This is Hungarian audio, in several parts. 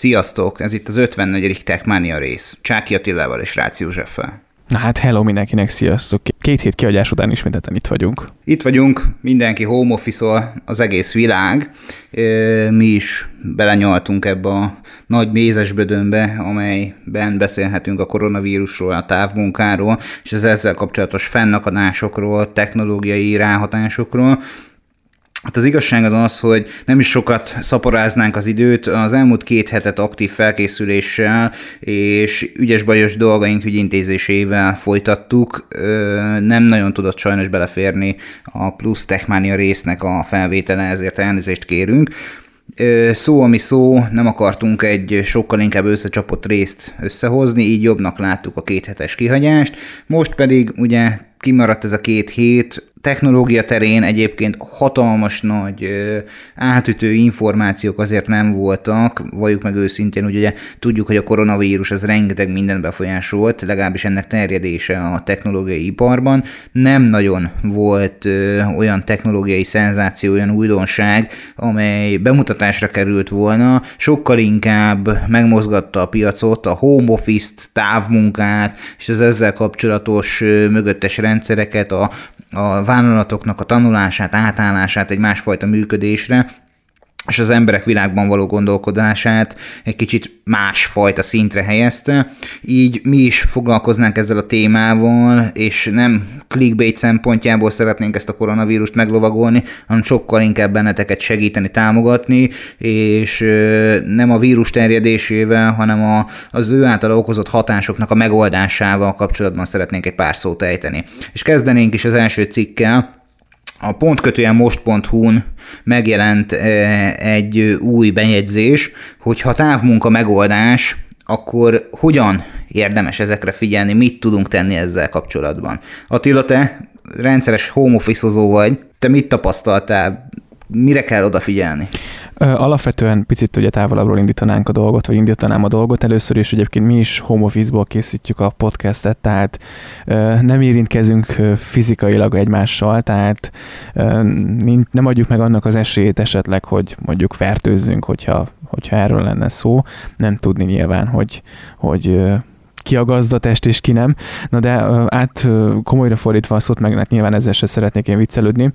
Sziasztok! Ez itt az 54. Techmania rész. Csáki Attilával és Rácz Józseffel. Na hát hello mindenkinek, sziasztok! Két hét kiadás után ismételten itt vagyunk. Itt vagyunk, mindenki home office az egész világ. Mi is belenyaltunk ebbe a nagy mézes bödönbe, amelyben beszélhetünk a koronavírusról, a távmunkáról, és az ezzel kapcsolatos fennakadásokról, technológiai ráhatásokról. Hát az igazság az az, hogy nem is sokat szaporáznánk az időt, az elmúlt két hetet aktív felkészüléssel és ügyes-bajos dolgaink ügyintézésével folytattuk. Nem nagyon tudott sajnos beleférni a plusz Techmania résznek a felvétele, ezért elnézést kérünk. Szó, ami szó, nem akartunk egy sokkal inkább összecsapott részt összehozni, így jobbnak láttuk a két hetes kihagyást. Most pedig ugye kimaradt ez a két hét, technológia terén egyébként hatalmas nagy átütő információk azért nem voltak, valljuk meg őszintén, hogy ugye tudjuk, hogy a koronavírus az rengeteg mindent befolyásolt, legalábbis ennek terjedése a technológiai iparban. Nem nagyon volt olyan technológiai szenzáció, olyan újdonság, amely bemutatásra került volna, sokkal inkább megmozgatta a piacot, a home office-t, távmunkát, és az ezzel kapcsolatos mögöttes rendszereket, a, a vállalatoknak a tanulását, átállását egy másfajta működésre, és az emberek világban való gondolkodását egy kicsit másfajta szintre helyezte. Így mi is foglalkoznánk ezzel a témával, és nem clickbait szempontjából szeretnénk ezt a koronavírust meglovagolni, hanem sokkal inkább benneteket segíteni, támogatni, és nem a vírus terjedésével, hanem a, az ő által okozott hatásoknak a megoldásával kapcsolatban szeretnénk egy pár szót ejteni. És kezdenénk is az első cikkel, a pontkötően most.hu-n megjelent eh, egy új bejegyzés, hogy ha távmunka megoldás, akkor hogyan érdemes ezekre figyelni, mit tudunk tenni ezzel kapcsolatban. Attila, te rendszeres home office vagy, te mit tapasztaltál, mire kell odafigyelni? Alapvetően picit ugye távolabbról indítanánk a dolgot, vagy indítanám a dolgot. Először is egyébként mi is home office-ból készítjük a podcastet, tehát nem érintkezünk fizikailag egymással, tehát nem adjuk meg annak az esélyét esetleg, hogy mondjuk fertőzzünk, hogyha, hogyha erről lenne szó. Nem tudni nyilván, hogy, hogy ki a gazdatest és ki nem. Na de át komolyra fordítva a szót, meg hát nyilván ezzel se szeretnék én viccelődni.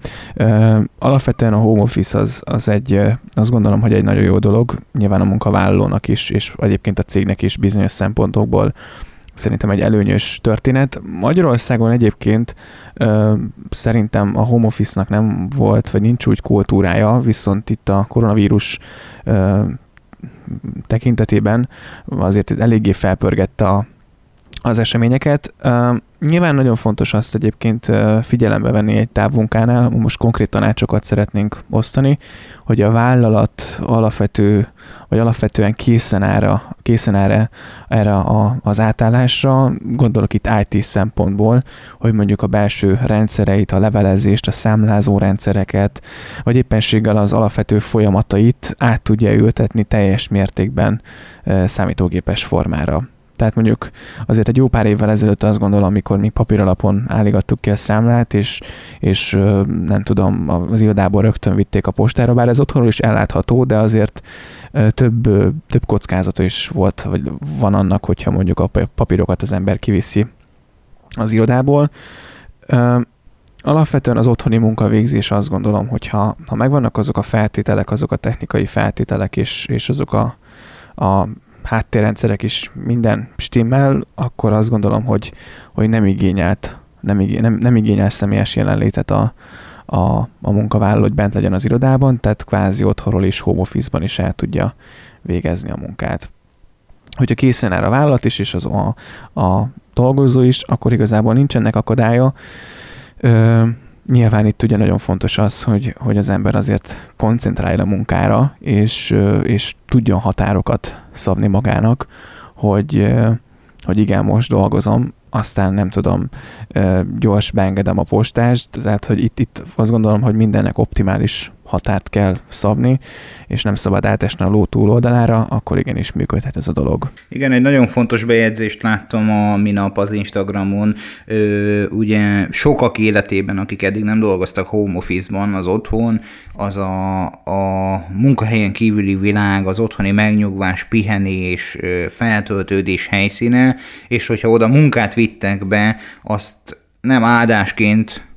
Alapvetően a home office az, az egy, azt gondolom, hogy egy nagyon jó dolog, nyilván a munkavállalónak is, és egyébként a cégnek is bizonyos szempontokból szerintem egy előnyös történet. Magyarországon egyébként ö, szerintem a home office-nak nem volt, vagy nincs úgy kultúrája, viszont itt a koronavírus ö, tekintetében azért eléggé felpörgette a, az eseményeket. Nyilván nagyon fontos azt egyébként figyelembe venni egy távmunkánál, most konkrét tanácsokat szeretnénk osztani, hogy a vállalat alapvető, vagy alapvetően készen ára, készen ára erre a, az átállásra, gondolok itt IT szempontból, hogy mondjuk a belső rendszereit, a levelezést, a számlázó rendszereket, vagy éppenséggel az alapvető folyamatait át tudja ültetni teljes mértékben számítógépes formára. Tehát mondjuk azért egy jó pár évvel ezelőtt azt gondolom, amikor még papíralapon állígattuk ki a számlát, és, és nem tudom, az irodából rögtön vitték a postára, bár ez otthonról is ellátható, de azért több, több kockázata is volt, vagy van annak, hogyha mondjuk a papírokat az ember kiviszi az irodából. Alapvetően az otthoni munkavégzés azt gondolom, hogy ha, ha megvannak azok a feltételek, azok a technikai feltételek, és, és azok a, a háttérrendszerek is minden stimmel, akkor azt gondolom, hogy, hogy nem igényelt, nem, igény, nem, nem igényel személyes jelenlétet a, a, a munkavállaló, hogy bent legyen az irodában, tehát kvázi otthonról is, home office-ban is el tudja végezni a munkát. Hogyha készen áll a vállalat is, és az a, a dolgozó is, akkor igazából nincsenek akadálya. Nyilván itt ugye nagyon fontos az, hogy, hogy az ember azért koncentrálja a munkára, és, és tudjon határokat szabni magának, hogy, hogy igen, most dolgozom, aztán nem tudom, gyors beengedem a postást, tehát hogy itt, itt azt gondolom, hogy mindennek optimális határt kell szabni, és nem szabad átesni a ló túloldalára, akkor igenis működhet ez a dolog. Igen, egy nagyon fontos bejegyzést láttam a minap az Instagramon. Ö, ugye sokak életében, akik eddig nem dolgoztak home office-ban, az otthon, az a, a munkahelyen kívüli világ, az otthoni megnyugvás, pihenés, feltöltődés helyszíne, és hogyha oda munkát vittek be, azt nem áldásként,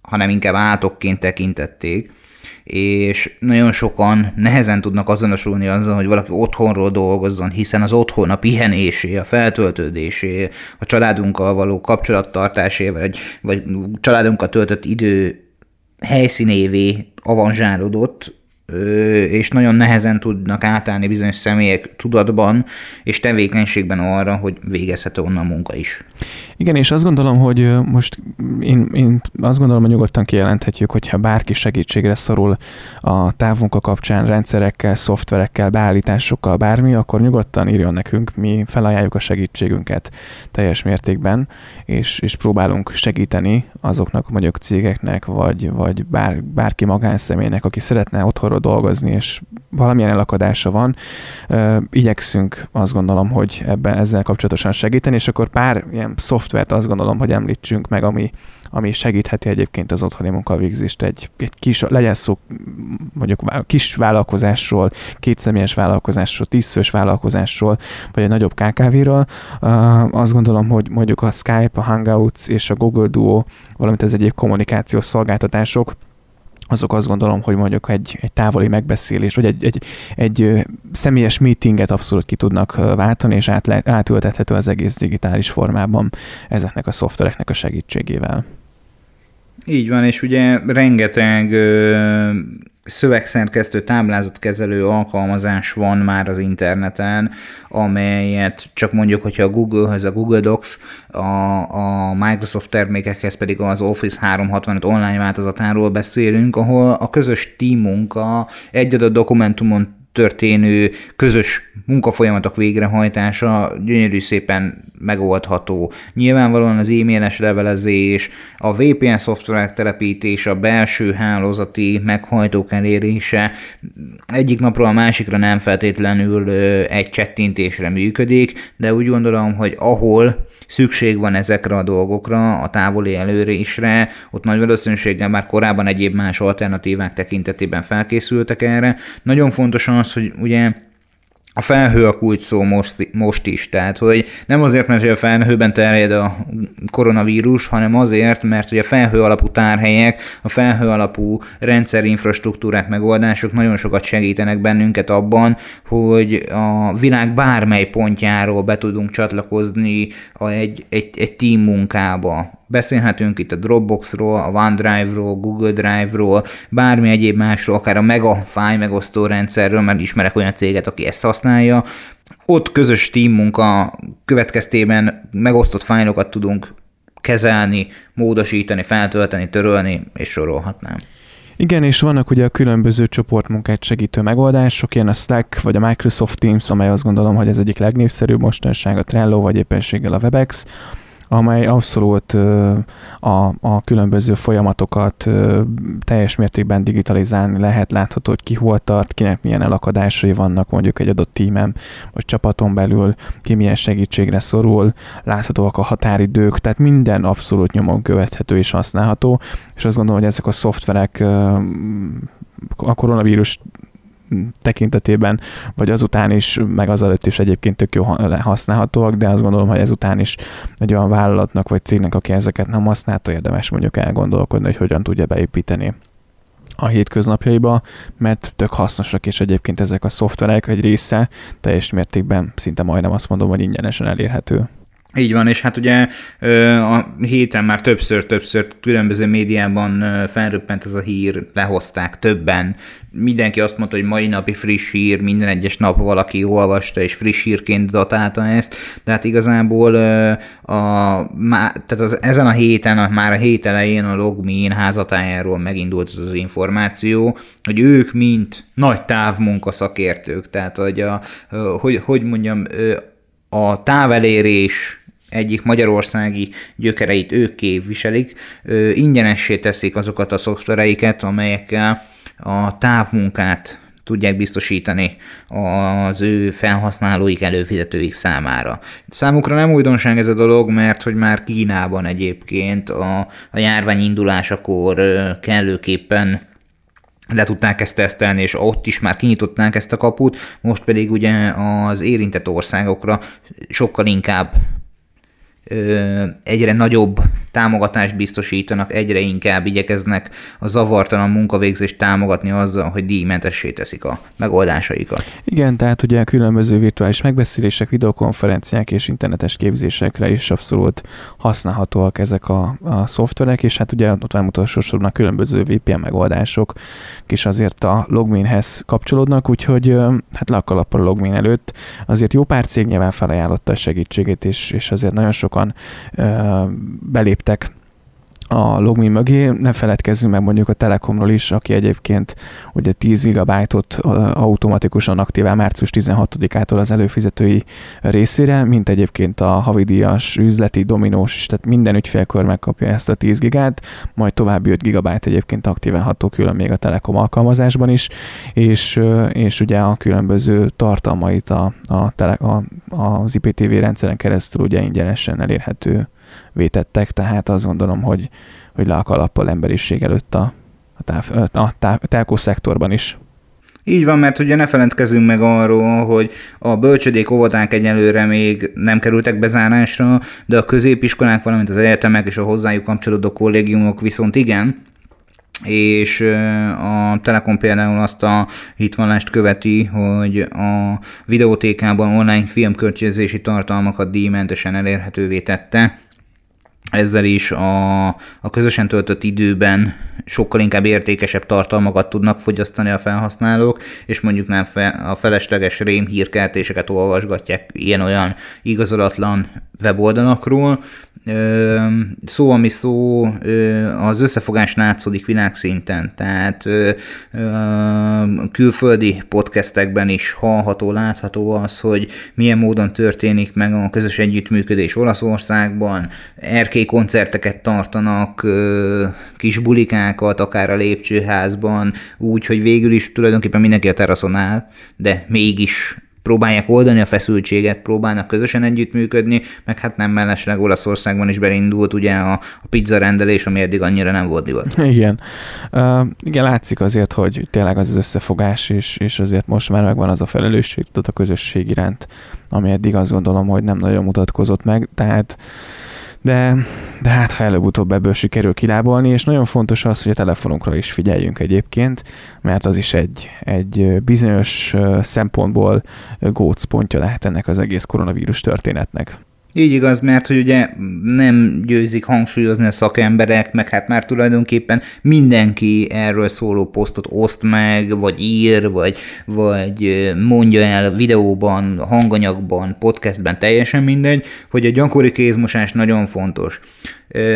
hanem inkább átokként tekintették és nagyon sokan nehezen tudnak azonosulni azzal, hogy valaki otthonról dolgozzon, hiszen az otthon a pihenésé, a feltöltődésé, a családunkkal való kapcsolattartásé, vagy, vagy családunkkal töltött idő helyszínévé avanzsálódott, és nagyon nehezen tudnak átállni bizonyos személyek tudatban és tevékenységben arra, hogy végezhető onnan munka is. Igen, és azt gondolom, hogy most én, én azt gondolom, hogy nyugodtan kijelenthetjük, hogyha bárki segítségre szorul a távmunka kapcsán rendszerekkel, szoftverekkel, beállításokkal, bármi, akkor nyugodtan írjon nekünk, mi felajánljuk a segítségünket teljes mértékben, és, és próbálunk segíteni azoknak mondjuk cégeknek, vagy, vagy bár, bárki magánszemélynek, aki szeretne otthonról dolgozni, és valamilyen elakadása van. Igyekszünk azt gondolom, hogy ebben ezzel kapcsolatosan segíteni, és akkor pár ilyen szoftvert azt gondolom, hogy említsünk meg, ami, ami segítheti egyébként az otthoni munkavégzést egy, egy kis, legyen szó mondjuk kis vállalkozásról, kétszemélyes vállalkozásról, tízfős vállalkozásról, vagy egy nagyobb KKV-ről. Azt gondolom, hogy mondjuk a Skype, a Hangouts és a Google Duo, valamint az egyéb kommunikációs szolgáltatások azok azt gondolom, hogy mondjuk egy, egy távoli megbeszélés, vagy egy, egy, egy személyes meetinget abszolút ki tudnak váltani, és át, átültethető az egész digitális formában ezeknek a szoftvereknek a segítségével. Így van, és ugye rengeteg szövegszerkesztő, táblázatkezelő alkalmazás van már az interneten, amelyet csak mondjuk, hogyha a Google-höz a Google Docs, a, a Microsoft termékekhez pedig az Office 365 online változatáról beszélünk, ahol a közös team munka egy adott dokumentumon történő közös munkafolyamatok végrehajtása gyönyörű szépen megoldható. Nyilvánvalóan az e-mailes levelezés, a VPN szoftverek telepítése, a belső hálózati meghajtók elérése egyik napról a másikra nem feltétlenül egy csettintésre működik, de úgy gondolom, hogy ahol szükség van ezekre a dolgokra, a távoli előrésre, ott nagy valószínűséggel már korábban egyéb más alternatívák tekintetében felkészültek erre. Nagyon fontos az, hogy ugye a felhő a kulcs szó most, most is, tehát hogy nem azért, mert a felhőben terjed a koronavírus, hanem azért, mert hogy a felhő alapú tárhelyek, a felhő alapú rendszerinfrastruktúrák, megoldások nagyon sokat segítenek bennünket abban, hogy a világ bármely pontjáról be tudunk csatlakozni egy, egy, egy team munkába. Beszélhetünk itt a Dropboxról, a OneDrive-ról, Google Drive-ról, bármi egyéb másról, akár a Mega File megosztó rendszerről, mert ismerek olyan céget, aki ezt használja. Ott közös team munka következtében megosztott fájlokat tudunk kezelni, módosítani, feltölteni, törölni, és sorolhatnám. Igen, és vannak ugye a különböző csoportmunkát segítő megoldások, ilyen a Slack vagy a Microsoft Teams, amely azt gondolom, hogy ez egyik legnépszerűbb mostanság, a Trello vagy éppenséggel a Webex, amely abszolút a, a különböző folyamatokat teljes mértékben digitalizálni lehet, látható, hogy ki hol tart, kinek milyen elakadásai vannak mondjuk egy adott tímem, vagy csapaton belül, ki milyen segítségre szorul, láthatóak a határidők, tehát minden abszolút nyomon követhető és használható, és azt gondolom, hogy ezek a szoftverek a koronavírus tekintetében, vagy azután is, meg azelőtt is egyébként tök jó használhatóak, de azt gondolom, hogy ezután is egy olyan vállalatnak vagy cégnek, aki ezeket nem használta, érdemes mondjuk elgondolkodni, hogy hogyan tudja beépíteni a hétköznapjaiba, mert tök hasznosak, és egyébként ezek a szoftverek egy része teljes mértékben, szinte majdnem azt mondom, hogy ingyenesen elérhető. Így van, és hát ugye a héten már többször-többször különböző médiában felröppent ez a hír, lehozták többen. Mindenki azt mondta, hogy mai napi friss hír, minden egyes nap valaki olvasta és friss hírként datálta ezt, de hát igazából a, tehát az, ezen a héten, már a hét elején a Logmin házatájáról megindult az, az információ, hogy ők mint nagy távmunka szakértők, tehát hogy, a, hogy, hogy mondjam, a távelérés egyik magyarországi gyökereit ők képviselik, ingyenessé teszik azokat a szoftvereiket, amelyekkel a távmunkát tudják biztosítani az ő felhasználóik, előfizetőik számára. Számukra nem újdonság ez a dolog, mert hogy már Kínában egyébként a, a járvány indulásakor kellőképpen le tudták ezt tesztelni, és ott is már kinyitották ezt a kaput, most pedig ugye az érintett országokra sokkal inkább egyre nagyobb támogatást biztosítanak, egyre inkább igyekeznek a zavartalan munkavégzést támogatni azzal, hogy díjmentessé teszik a megoldásaikat. Igen, tehát ugye különböző virtuális megbeszélések, videokonferenciák és internetes képzésekre is abszolút használhatóak ezek a, a szoftverek, és hát ugye ott van utolsó sorban a különböző VPN megoldások is azért a logminhez kapcsolódnak, úgyhogy hát le a logmin előtt azért jó pár cég nyilván felajánlotta a segítségét, és, és azért nagyon sokan beléptek a logmi mögé, ne feledkezzünk meg mondjuk a Telekomról is, aki egyébként ugye 10 gigabájtot automatikusan aktivál március 16-ától az előfizetői részére, mint egyébként a havidíjas, üzleti, dominós is, tehát minden ügyfélkör megkapja ezt a 10 gigát, majd további 5 gigabájt egyébként aktiválható külön még a Telekom alkalmazásban is, és, és ugye a különböző tartalmait a, a, tele, a, az IPTV rendszeren keresztül ugye ingyenesen elérhető vétettek, tehát azt gondolom, hogy, hogy le a kalappal emberiség előtt a, a, táv, a táv, telkó szektorban is. Így van, mert ugye ne felentkezünk meg arról, hogy a bölcsödék óvodák egyelőre még nem kerültek bezárásra, de a középiskolák, valamint az egyetemek és a hozzájuk kapcsolódó kollégiumok viszont igen, és a Telekom például azt a hitvallást követi, hogy a videótékában online filmkölcsönzési tartalmakat díjmentesen elérhetővé tette, ezzel is a, a közösen töltött időben sokkal inkább értékesebb tartalmakat tudnak fogyasztani a felhasználók, és mondjuk nem fe, a felesleges rém hírkeltéseket olvasgatják ilyen-olyan igazolatlan weboldalakról, szó, ami szó, az összefogás látszódik világszinten, tehát külföldi podcastekben is hallható, látható az, hogy milyen módon történik meg a közös együttműködés Olaszországban, erkély koncerteket tartanak, kis bulikákat, akár a lépcsőházban, úgy, hogy végül is tulajdonképpen mindenki a teraszon áll, de mégis próbálják oldani a feszültséget, próbálnak közösen együttműködni, meg hát nem mellesleg Olaszországban is belindult ugye a, a pizza rendelés, ami eddig annyira nem volt divat. Igen. Uh, igen, látszik azért, hogy tényleg az, az összefogás, és, és azért most már megvan az a felelősség tudod, a közösség iránt, ami eddig azt gondolom, hogy nem nagyon mutatkozott meg, tehát de, de hát ha előbb-utóbb ebből sikerül kilábolni, és nagyon fontos az, hogy a telefonunkra is figyeljünk egyébként, mert az is egy, egy bizonyos szempontból gócpontja lehet ennek az egész koronavírus történetnek. Így igaz, mert hogy ugye nem győzik hangsúlyozni a szakemberek, meg hát már tulajdonképpen mindenki erről szóló posztot oszt meg, vagy ír, vagy, vagy mondja el videóban, hanganyagban, podcastben, teljesen mindegy, hogy a gyakori kézmosás nagyon fontos.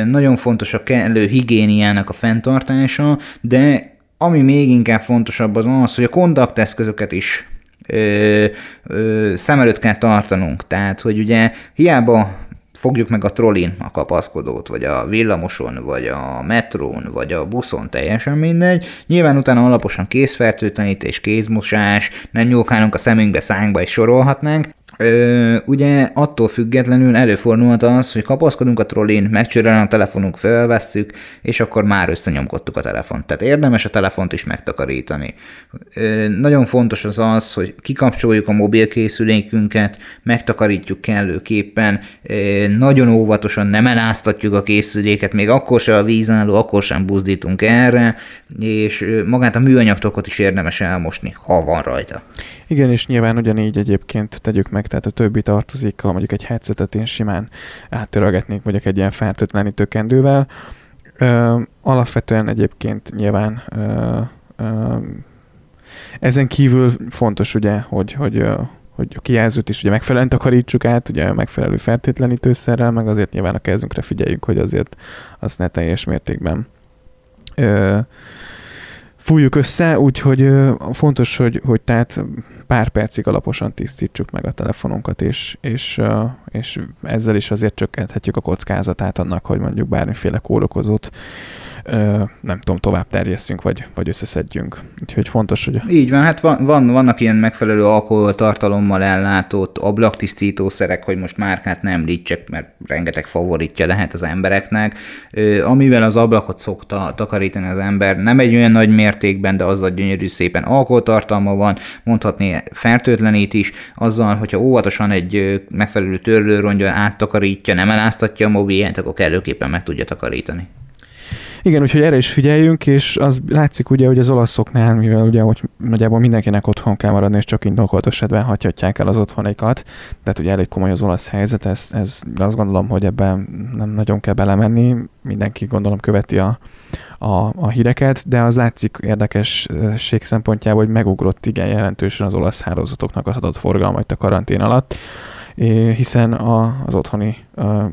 Nagyon fontos a kellő higiéniának a fenntartása, de ami még inkább fontosabb az az, hogy a kontakteszközöket is ö, ö, szem előtt kell tartanunk. Tehát, hogy ugye hiába fogjuk meg a trollin a kapaszkodót, vagy a villamoson, vagy a metrón, vagy a buszon, teljesen mindegy. Nyilván utána alaposan kézfertőtlenítés, kézmosás, nem nyúlkálunk a szemünkbe, szánkba, és sorolhatnánk, Ö, ugye attól függetlenül előfordulhat az, hogy kapaszkodunk a trollin, megcsörölen a telefonunk, felvesszük, és akkor már összenyomkodtuk a telefont. Tehát érdemes a telefont is megtakarítani. Ö, nagyon fontos az az, hogy kikapcsoljuk a mobilkészülékünket, megtakarítjuk kellőképpen, ö, nagyon óvatosan nem eláztatjuk a készüléket, még akkor sem a vízálló, akkor sem buzdítunk erre, és magát a műanyagtokot is érdemes elmosni, ha van rajta. Igen, és nyilván ugyanígy egyébként tegyük meg, tehát a többi tartozik, mondjuk egy headsetet én simán áttörölgetnék mondjuk egy ilyen feltétlenítő kendővel. Ö, alapvetően egyébként nyilván ö, ö, ezen kívül fontos ugye, hogy, hogy hogy a kijelzőt is ugye megfelelően takarítsuk át, ugye megfelelő fertőtlenítőszerrel, meg azért nyilván a kezünkre figyeljünk, hogy azért azt ne teljes mértékben ö, fújjuk össze, úgyhogy fontos, hogy, hogy tehát pár percig alaposan tisztítsuk meg a telefonunkat, és, és, és ezzel is azért csökkenthetjük a kockázatát annak, hogy mondjuk bármiféle kórokozót nem tudom, tovább terjesszünk, vagy, vagy összeszedjünk. Úgyhogy fontos, hogy... Így van, hát van, van, vannak ilyen megfelelő alkoholtartalommal ellátott ablaktisztítószerek, hogy most márkát nem említsek, mert rengeteg favoritja lehet az embereknek, amivel az ablakot szokta takarítani az ember. Nem egy olyan nagy mértékben, de azzal gyönyörű szépen alkoholtartalma van, mondhatni fertőtlenít is, azzal, hogyha óvatosan egy megfelelő törlőrongya áttakarítja, nem eláztatja a mobilját, akkor kellőképpen meg tudja takarítani. Igen, úgyhogy erre is figyeljünk, és az látszik ugye, hogy az olaszoknál, mivel ugye, hogy nagyjából mindenkinek otthon kell maradni, és csak indokolt esetben hagyhatják el az otthonikat, tehát ugye elég komoly az olasz helyzet, ez, ez azt gondolom, hogy ebben nem nagyon kell belemenni, mindenki gondolom követi a, a, a híreket, de az látszik érdekesség szempontjából, hogy megugrott igen jelentősen az olasz hálózatoknak az adott forgalma itt a karantén alatt hiszen a, az otthoni,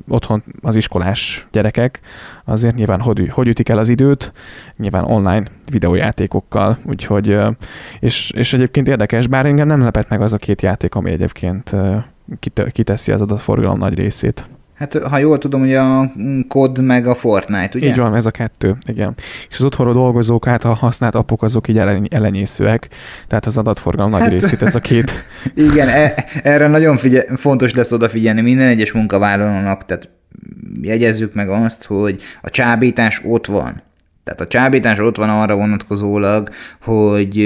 otthon az iskolás gyerekek azért nyilván hogy, hogy ütik el az időt, nyilván online videójátékokkal, úgyhogy, és, és egyébként érdekes, bár engem nem lepett meg az a két játék, ami egyébként kiteszi az adatforgalom nagy részét. Hát ha jól tudom, hogy a kod meg a Fortnite, ugye? Így van, ez a kettő, igen. És az otthonról dolgozók által használt appok azok így elenyészőek, tehát az adatforgalom nagy hát, részét ez a két. Igen, e- erre nagyon figye- fontos lesz odafigyelni minden egyes munkavállalónak, tehát jegyezzük meg azt, hogy a csábítás ott van. Tehát a csábítás ott van arra vonatkozólag, hogy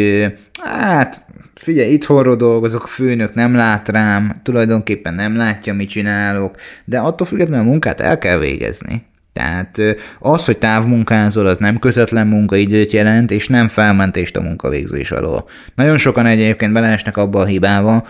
hát figyelj, itthonról dolgozok, a főnök nem lát rám, tulajdonképpen nem látja, mit csinálok, de attól függetlenül a munkát el kell végezni. Tehát az, hogy távmunkázol, az nem kötetlen munkaidőt jelent, és nem felmentést a munkavégzés alól. Nagyon sokan egyébként beleesnek abba a hibába,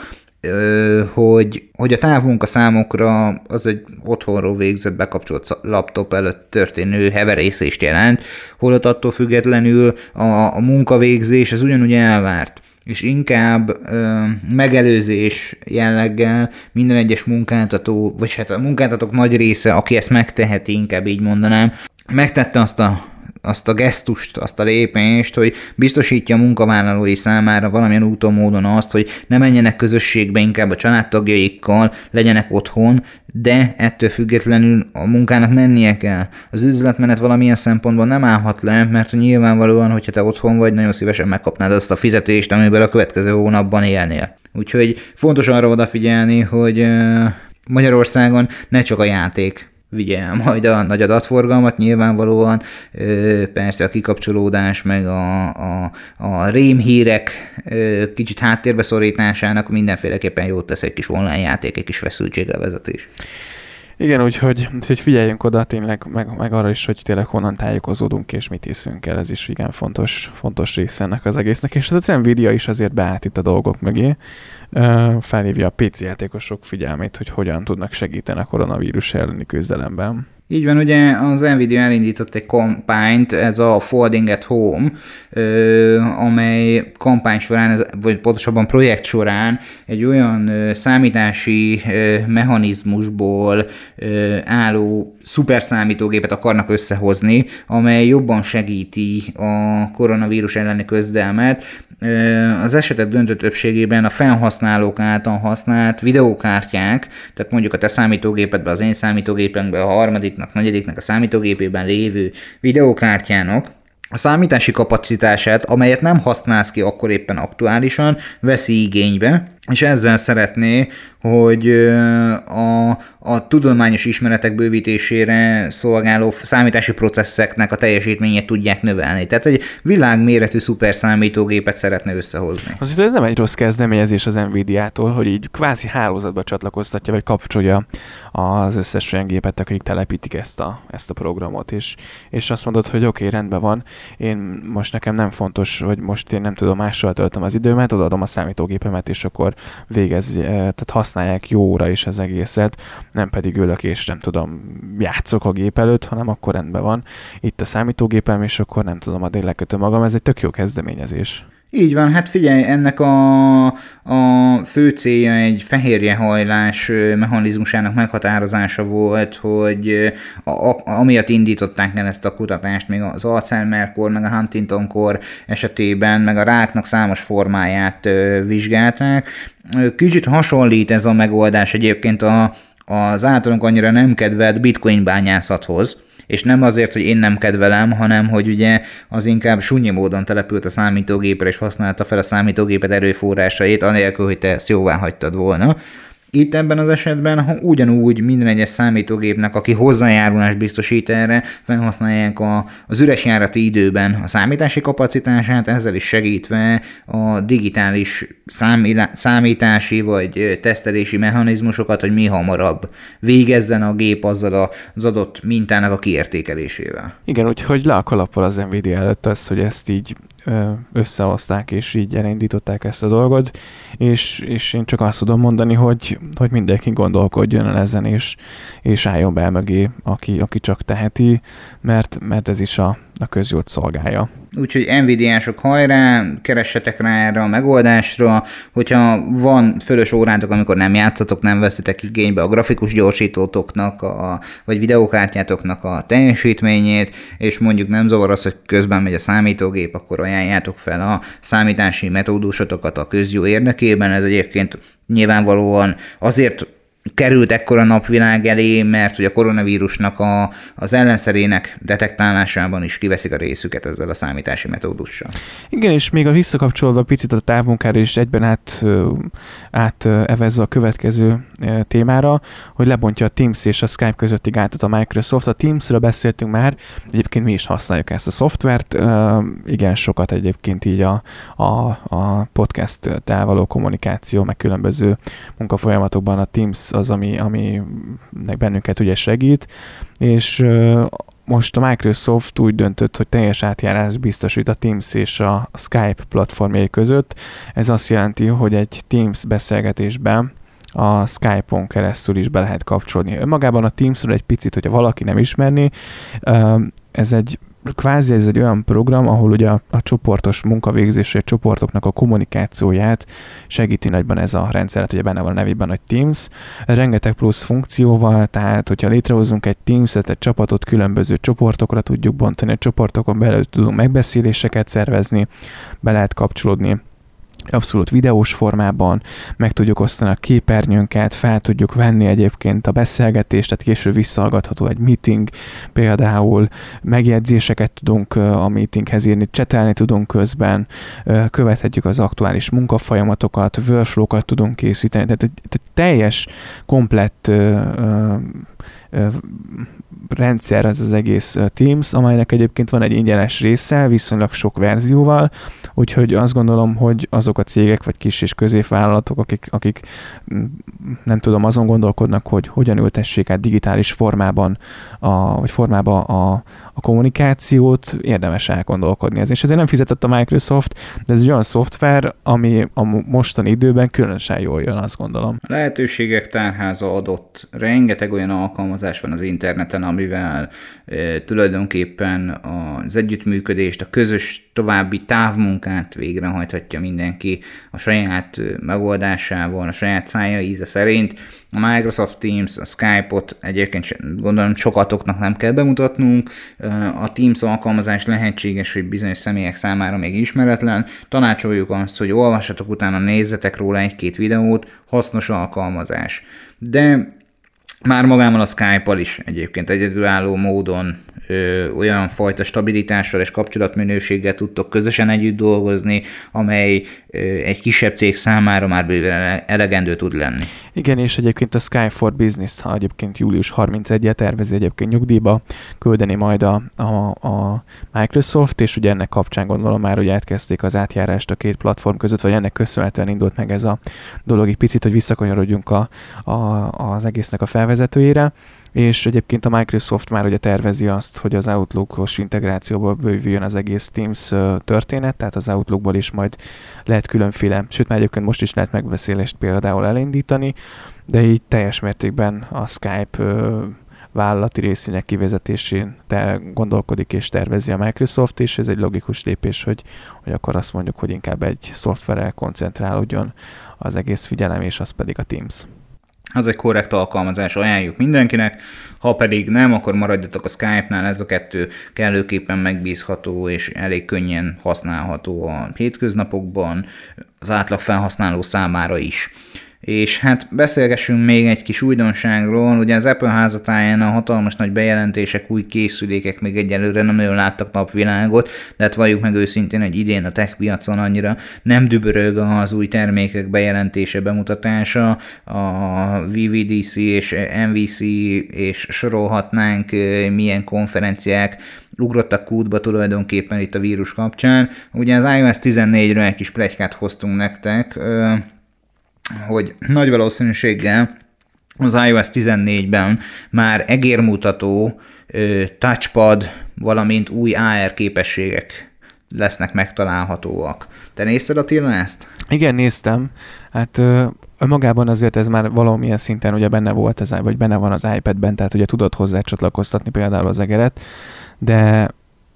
hogy, hogy a távmunka számokra az egy otthonról végzett bekapcsolt laptop előtt történő heverészést jelent, holott attól függetlenül a, a munkavégzés az ugyanúgy elvárt és inkább ö, megelőzés jelleggel minden egyes munkáltató, vagy hát a munkáltatók nagy része, aki ezt megteheti, inkább így mondanám, megtette azt a azt a gesztust, azt a lépést, hogy biztosítja a munkavállalói számára valamilyen úton, módon azt, hogy ne menjenek közösségbe inkább a családtagjaikkal, legyenek otthon, de ettől függetlenül a munkának mennie kell. Az üzletmenet valamilyen szempontból nem állhat le, mert nyilvánvalóan, hogyha te otthon vagy, nagyon szívesen megkapnád azt a fizetést, amiből a következő hónapban élnél. Úgyhogy fontos arra odafigyelni, hogy Magyarországon ne csak a játék vigye el majd a nagy adatforgalmat nyilvánvalóan, persze a kikapcsolódás, meg a, a, a rémhírek kicsit háttérbe szorításának mindenféleképpen jót tesz egy kis online játék, egy kis feszültséglevezetés. Igen, úgyhogy, úgyhogy figyeljünk oda tényleg, meg, meg arra is, hogy tényleg honnan tájékozódunk és mit hiszünk el, ez is igen fontos, fontos része ennek az egésznek. És az Nvidia is azért beállt itt a dolgok mögé, felhívja a PC játékosok figyelmét, hogy hogyan tudnak segíteni a koronavírus elleni küzdelemben. Így van, ugye az Nvidia elindított egy kampányt, ez a Folding at Home, amely kampány során, vagy pontosabban projekt során egy olyan számítási mechanizmusból álló szuperszámítógépet akarnak összehozni, amely jobban segíti a koronavírus elleni közdelmet. Az esetet döntő többségében a felhasználók által használt videókártyák, tehát mondjuk a te számítógépedben, az én számítógépemben, a harmadiknak, negyediknek a számítógépében lévő videókártyának, a számítási kapacitását, amelyet nem használsz ki akkor éppen aktuálisan, veszi igénybe, és ezzel szeretné, hogy a, a tudományos ismeretek bővítésére szolgáló számítási processzeknek a teljesítményét tudják növelni. Tehát egy világméretű szuperszámítógépet szeretne összehozni. Azért ez nem egy rossz kezdeményezés az Nvidia-tól, hogy így kvázi hálózatba csatlakoztatja, vagy kapcsolja az összes olyan gépet, akik telepítik ezt a, ezt a programot, és, és azt mondod, hogy oké, okay, rendben van, én most nekem nem fontos, hogy most én nem tudom, mással töltöm az időmet, odaadom a számítógépemet, és akkor végez, eh, tehát használják jóra is az egészet, nem pedig ülök és nem tudom, játszok a gép előtt, hanem akkor rendben van. Itt a számítógépem, és akkor nem tudom, a lekötöm magam, ez egy tök jó kezdeményezés. Így van, hát figyelj, ennek a, a fő célja egy fehérjehajlás mechanizmusának meghatározása volt, hogy a, a, amiatt indították el ezt a kutatást, még az Alzheimer-kor, meg a Huntington-kor esetében, meg a ráknak számos formáját vizsgálták. Kicsit hasonlít ez a megoldás egyébként a, az általunk annyira nem kedvelt bitcoin bányászathoz, és nem azért, hogy én nem kedvelem, hanem hogy ugye az inkább sunyi módon települt a számítógépre, és használta fel a számítógépet erőforrásait, anélkül, hogy te ezt jóvá hagytad volna. Itt ebben az esetben ha ugyanúgy minden egyes számítógépnek, aki hozzájárulást biztosít erre, felhasználják a, az üres járati időben a számítási kapacitását, ezzel is segítve a digitális számítási vagy tesztelési mechanizmusokat, hogy mi hamarabb végezzen a gép azzal az adott mintának a kiértékelésével. Igen, úgyhogy le a kalappal az Nvidia előtt az, hogy ezt így összehozták, és így elindították ezt a dolgot, és, és én csak azt tudom mondani, hogy, hogy mindenki gondolkodjon el ezen, és, és álljon be mögé, aki, aki csak teheti, mert, mert ez is a, a közjót szolgálja. Úgyhogy Nvidia-sok hajrá, keressetek rá erre a megoldásra, hogyha van fölös órátok, amikor nem játszatok, nem veszitek igénybe a grafikus gyorsítótoknak, a, vagy videókártyátoknak a teljesítményét, és mondjuk nem zavar az, hogy közben megy a számítógép, akkor ajánljátok fel a számítási metódusotokat a közjó érdekében. Ez egyébként nyilvánvalóan azért került ekkora napvilág elé, mert hogy a koronavírusnak a, az ellenszerének detektálásában is kiveszik a részüket ezzel a számítási metódussal. Igen, és még a visszakapcsolva picit a távmunkára is egyben át, át evezve a következő témára, hogy lebontja a Teams és a Skype közötti gátat a Microsoft. A Teamsről beszéltünk már, egyébként mi is használjuk ezt a szoftvert, igen, sokat egyébként így a, a, a podcast való kommunikáció, meg különböző munkafolyamatokban a Teams az, ami, ami bennünket ugye segít, és most a Microsoft úgy döntött, hogy teljes átjárás biztosít a Teams és a Skype platformjai között. Ez azt jelenti, hogy egy Teams beszélgetésben a Skype-on keresztül is be lehet kapcsolni. Magában a Teamsről egy picit, hogyha valaki nem ismerni, ez egy kvázi ez egy olyan program, ahol ugye a, a csoportos munkavégzés, a csoportoknak a kommunikációját segíti nagyban ez a rendszer, hát ugye benne van a nevében, hogy Teams, rengeteg plusz funkcióval, tehát hogyha létrehozunk egy Teams-et, egy csapatot, különböző csoportokra tudjuk bontani, a csoportokon belül tudunk megbeszéléseket szervezni, be lehet kapcsolódni abszolút videós formában, meg tudjuk osztani a képernyőnket, fel tudjuk venni egyébként a beszélgetést, tehát később visszahallgatható egy meeting, például megjegyzéseket tudunk a meetinghez írni, csetelni tudunk közben, követhetjük az aktuális munkafolyamatokat, workflow-kat tudunk készíteni, tehát egy, egy teljes, komplett rendszer ez az egész Teams, amelynek egyébként van egy ingyenes része, viszonylag sok verzióval, úgyhogy azt gondolom, hogy azok a cégek, vagy kis és középvállalatok, akik, akik nem tudom, azon gondolkodnak, hogy hogyan ültessék át digitális formában, a, vagy formába a, a kommunikációt, érdemes elgondolkodni ez. És ezért nem fizetett a Microsoft, de ez egy olyan szoftver, ami a mostani időben különösen jól jön, azt gondolom. A lehetőségek tárháza adott. Rengeteg olyan alkalmazás van az interneten, amivel e, tulajdonképpen az együttműködést, a közös további távmunkát végrehajthatja mindenki a saját megoldásával, a saját szája íze szerint. A Microsoft Teams, a Skype-ot egyébként gondolom sokatoknak nem kell bemutatnunk, a Teams alkalmazás lehetséges, hogy bizonyos személyek számára még ismeretlen. Tanácsoljuk azt, hogy olvassatok utána, nézzetek róla egy-két videót, hasznos alkalmazás. De már magával a Skype-al is egyébként egyedülálló módon ö, olyan fajta stabilitással és kapcsolatminőséggel tudtok közösen együtt dolgozni, amely ö, egy kisebb cég számára már bőven elegendő tud lenni. Igen, és egyébként a Sky for Business, ha egyébként július 31-et tervezi egyébként nyugdíjba küldeni majd a, a, a Microsoft, és ugye ennek kapcsán gondolom már, hogy átkezdték az átjárást a két platform között, vagy ennek köszönhetően indult meg ez a dolog egy picit, hogy visszakanyarodjunk a, a, az egésznek a felvezetőjére és egyébként a Microsoft már ugye tervezi azt, hogy az Outlook-os integrációból bővüljön az egész Teams történet, tehát az Outlookból is majd lehet különféle, sőt már egyébként most is lehet megbeszélést például elindítani, de így teljes mértékben a Skype vállalati részének kivezetésén te gondolkodik és tervezi a Microsoft, és ez egy logikus lépés, hogy, hogy akkor azt mondjuk, hogy inkább egy szoftverrel koncentrálódjon az egész figyelem, és az pedig a Teams az egy korrekt alkalmazás, ajánljuk mindenkinek, ha pedig nem, akkor maradjatok a Skype-nál, ez a kettő kellőképpen megbízható és elég könnyen használható a hétköznapokban, az átlag felhasználó számára is. És hát beszélgessünk még egy kis újdonságról. Ugye az Apple házatáján a hatalmas nagy bejelentések, új készülékek még egyelőre nem nagyon láttak napvilágot, de hát valljuk meg őszintén, hogy idén a tech piacon annyira nem dübörög az új termékek bejelentése, bemutatása, a VVDC és MVC és sorolhatnánk milyen konferenciák ugrottak kútba tulajdonképpen itt a vírus kapcsán. Ugye az iOS 14-ről egy kis plegykát hoztunk nektek, hogy nagy valószínűséggel az iOS 14-ben már egérmutató touchpad, valamint új AR képességek lesznek megtalálhatóak. Te nézted Attila ezt? Igen, néztem. Hát magában azért ez már valamilyen szinten ugye benne volt, ez, vagy benne van az iPad-ben, tehát ugye tudod hozzá csatlakoztatni például az egeret, de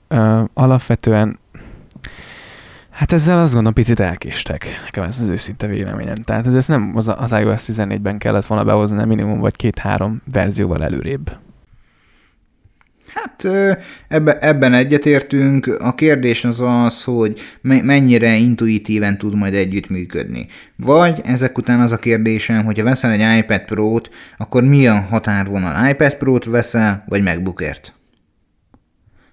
ö, alapvetően Hát ezzel azt gondolom picit elkéstek. Nekem ez az őszinte véleményem. Tehát ez nem az, az iOS 14-ben kellett volna behozni, nem minimum vagy két-három verzióval előrébb. Hát ebbe, ebben egyetértünk. A kérdés az az, hogy mennyire intuitíven tud majd együttműködni. Vagy ezek után az a kérdésem, hogyha veszel egy iPad Pro-t, akkor mi a határvonal? iPad Pro-t veszel, vagy MacBookert?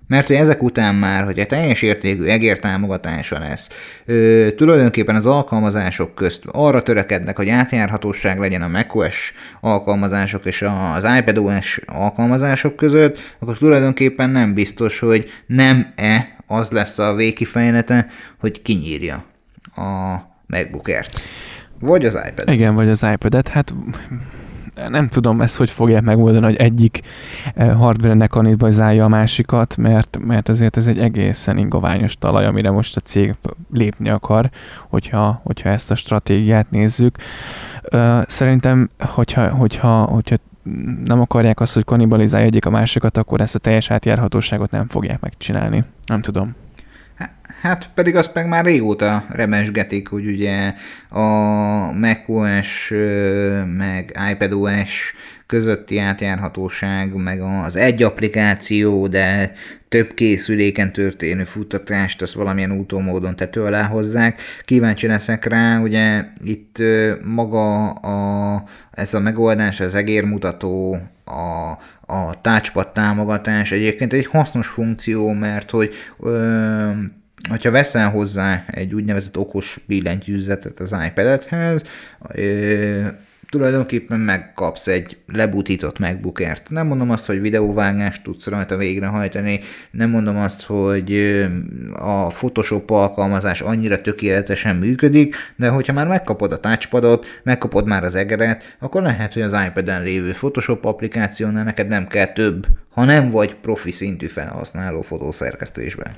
Mert hogy ezek után már, hogy egy teljes értékű egér támogatása lesz, ö, tulajdonképpen az alkalmazások közt arra törekednek, hogy átjárhatóság legyen a macOS alkalmazások és az iPadOS alkalmazások között, akkor tulajdonképpen nem biztos, hogy nem-e az lesz a végkifejlete, hogy kinyírja a MacBookert. Vagy az iPad. Igen, vagy az iPad-et. Hát nem tudom ezt, hogy fogják megoldani, hogy egyik eh, hardware ne kanibalizálja a másikat, mert, mert azért ez egy egészen ingoványos talaj, amire most a cég lépni akar, hogyha, hogyha ezt a stratégiát nézzük. Szerintem, hogyha, hogyha, hogyha nem akarják azt, hogy kanibalizálja egyik a másikat, akkor ezt a teljes átjárhatóságot nem fogják megcsinálni. Nem tudom. Hát pedig azt meg már régóta remesgetik, hogy ugye a macOS meg iPadOS közötti átjárhatóság, meg az egy applikáció, de több készüléken történő futtatást, azt valamilyen úton módon tető alá hozzák. Kíváncsi leszek rá, ugye itt maga a, ez a megoldás, az egérmutató, a, a touchpad támogatás egyébként egy hasznos funkció, mert hogy ö, hogyha veszel hozzá egy úgynevezett okos billentyűzetet az iPad-edhez, tulajdonképpen megkapsz egy lebutított MacBookert. Nem mondom azt, hogy videóvágást tudsz rajta végrehajtani, nem mondom azt, hogy a Photoshop alkalmazás annyira tökéletesen működik, de hogyha már megkapod a touchpadot, megkapod már az egeret, akkor lehet, hogy az iPad-en lévő Photoshop applikációnál neked nem kell több, ha nem vagy profi szintű felhasználó fotószerkesztésben.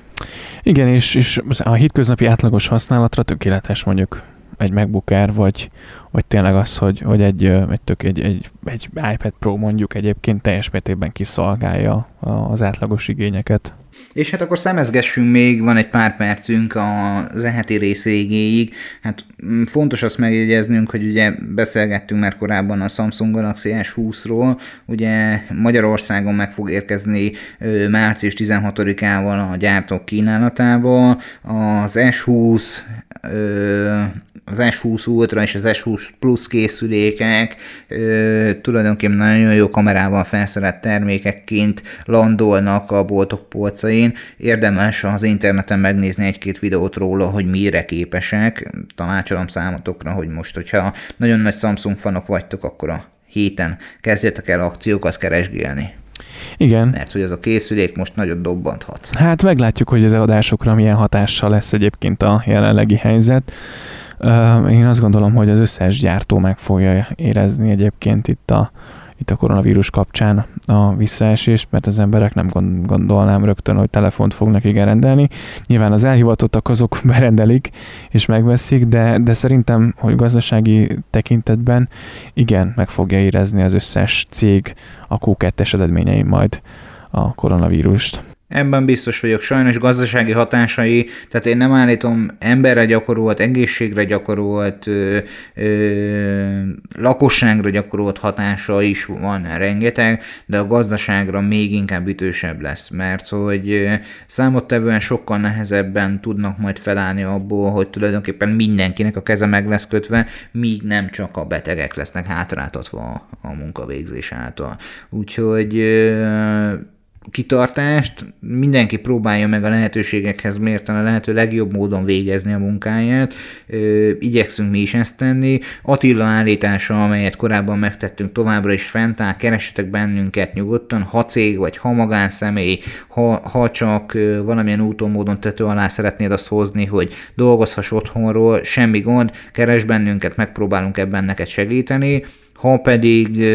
Igen, és, és a hétköznapi átlagos használatra tökéletes mondjuk egy MacBook Air, vagy, vagy tényleg az, hogy, hogy egy, egy, tök, egy, egy, egy iPad Pro mondjuk egyébként teljes mértékben kiszolgálja az átlagos igényeket. És hát akkor szemezgessünk még, van egy pár percünk az eheti rész végéig. Hát mm, fontos azt megjegyeznünk, hogy ugye beszélgettünk már korábban a Samsung Galaxy S20-ról, ugye Magyarországon meg fog érkezni március 16-ával a gyártók kínálatába. Az S20 az S20 Ultra és az S20 Plus készülékek tulajdonképpen nagyon jó kamerával felszerelt termékekként landolnak a boltok polcain. Érdemes az interneten megnézni egy-két videót róla, hogy mire képesek. Tanácsolom számotokra, hogy most, hogyha nagyon nagy Samsung fanok vagytok, akkor a héten kezdjetek el akciókat keresgélni. Igen. Mert hogy az a készülék most nagyon dobbanthat. Hát meglátjuk, hogy az eladásokra milyen hatással lesz egyébként a jelenlegi helyzet. Én azt gondolom, hogy az összes gyártó meg fogja érezni egyébként itt a, itt a koronavírus kapcsán a visszaesést, mert az emberek nem gondolnám rögtön, hogy telefont fognak igen rendelni. Nyilván az elhivatottak azok berendelik és megveszik, de, de szerintem, hogy gazdasági tekintetben igen, meg fogja érezni az összes cég a Q2-es eredményei majd a koronavírust. Ebben biztos vagyok. Sajnos gazdasági hatásai, tehát én nem állítom emberre gyakorolt, egészségre gyakorolt, ö, ö, lakosságra gyakorolt hatása is van rengeteg, de a gazdaságra még inkább ütősebb lesz, mert hogy számottevően sokkal nehezebben tudnak majd felállni abból, hogy tulajdonképpen mindenkinek a keze meg lesz kötve, míg nem csak a betegek lesznek hátráltatva a munkavégzés által. Úgyhogy ö, kitartást, mindenki próbálja meg a lehetőségekhez mérten a lehető legjobb módon végezni a munkáját, Ö, igyekszünk mi is ezt tenni. Attila állítása, amelyet korábban megtettünk, továbbra is fent áll, keressetek bennünket nyugodtan, ha cég vagy ha magánszemély, ha, ha csak valamilyen úton, módon tető alá szeretnéd azt hozni, hogy dolgozhass otthonról, semmi gond, keres bennünket, megpróbálunk ebben neked segíteni ha pedig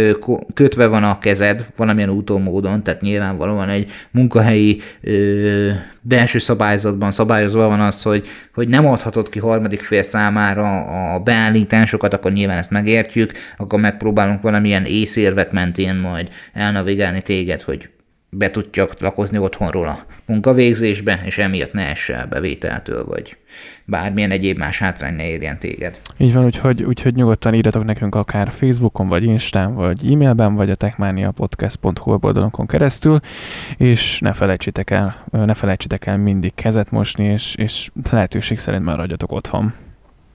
kötve van a kezed valamilyen úton, módon, tehát nyilvánvalóan egy munkahelyi ö, belső szabályzatban szabályozva van az, hogy, hogy nem adhatod ki harmadik fél számára a beállításokat, akkor nyilván ezt megértjük, akkor megpróbálunk valamilyen észérvek mentén majd elnavigálni téged, hogy be tudjak lakozni otthonról a munkavégzésbe, és emiatt ne esse el bevételtől, vagy bármilyen egyéb más hátrány ne érjen téged. Így van, úgyhogy, úgyhogy nyugodtan írjatok nekünk akár Facebookon, vagy Instán, vagy e-mailben, vagy a techmaniapodcast.hu oldalonkon keresztül, és ne felejtsétek el, ne felejtsétek el mindig kezet mosni, és, és lehetőség szerint maradjatok otthon.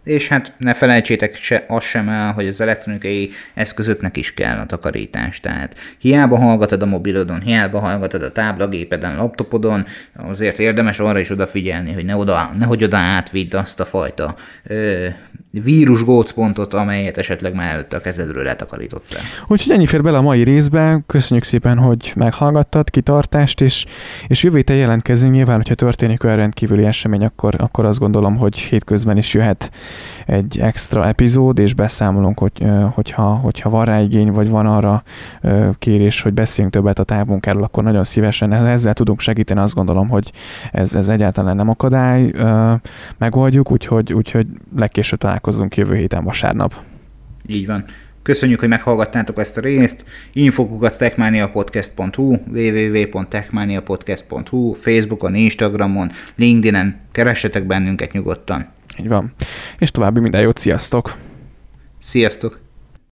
És hát ne felejtsétek se, azt sem el, hogy az elektronikai eszközöknek is kell a takarítás. Tehát hiába hallgatod a mobilodon, hiába hallgatod a táblagépeden, laptopodon, azért érdemes arra is odafigyelni, hogy ne oda, nehogy oda átvidd azt a fajta ö, vírus gócpontot, amelyet esetleg már előtte a kezedről letakarítottál. Úgyhogy ennyi fér bele a mai részbe. Köszönjük szépen, hogy meghallgattad, kitartást, és, és jövő héten jelentkezünk. Nyilván, hogyha történik olyan rendkívüli esemény, akkor, akkor azt gondolom, hogy hétközben is jöhet egy extra epizód, és beszámolunk, hogy, hogyha, hogyha van rá igény, vagy van arra kérés, hogy beszéljünk többet a távmunkáról, akkor nagyon szívesen ezzel tudunk segíteni. Azt gondolom, hogy ez, ez egyáltalán nem akadály, megoldjuk, úgyhogy, úgyhogy legkésőbb találkozunk jövő héten vasárnap. Így van. Köszönjük, hogy meghallgattátok ezt a részt. Infokukat techmaniapodcast.hu, www.techmaniapodcast.hu, Facebookon, Instagramon, LinkedIn-en, keressetek bennünket nyugodtan. Így van. És további minden jót, sziasztok! Sziasztok!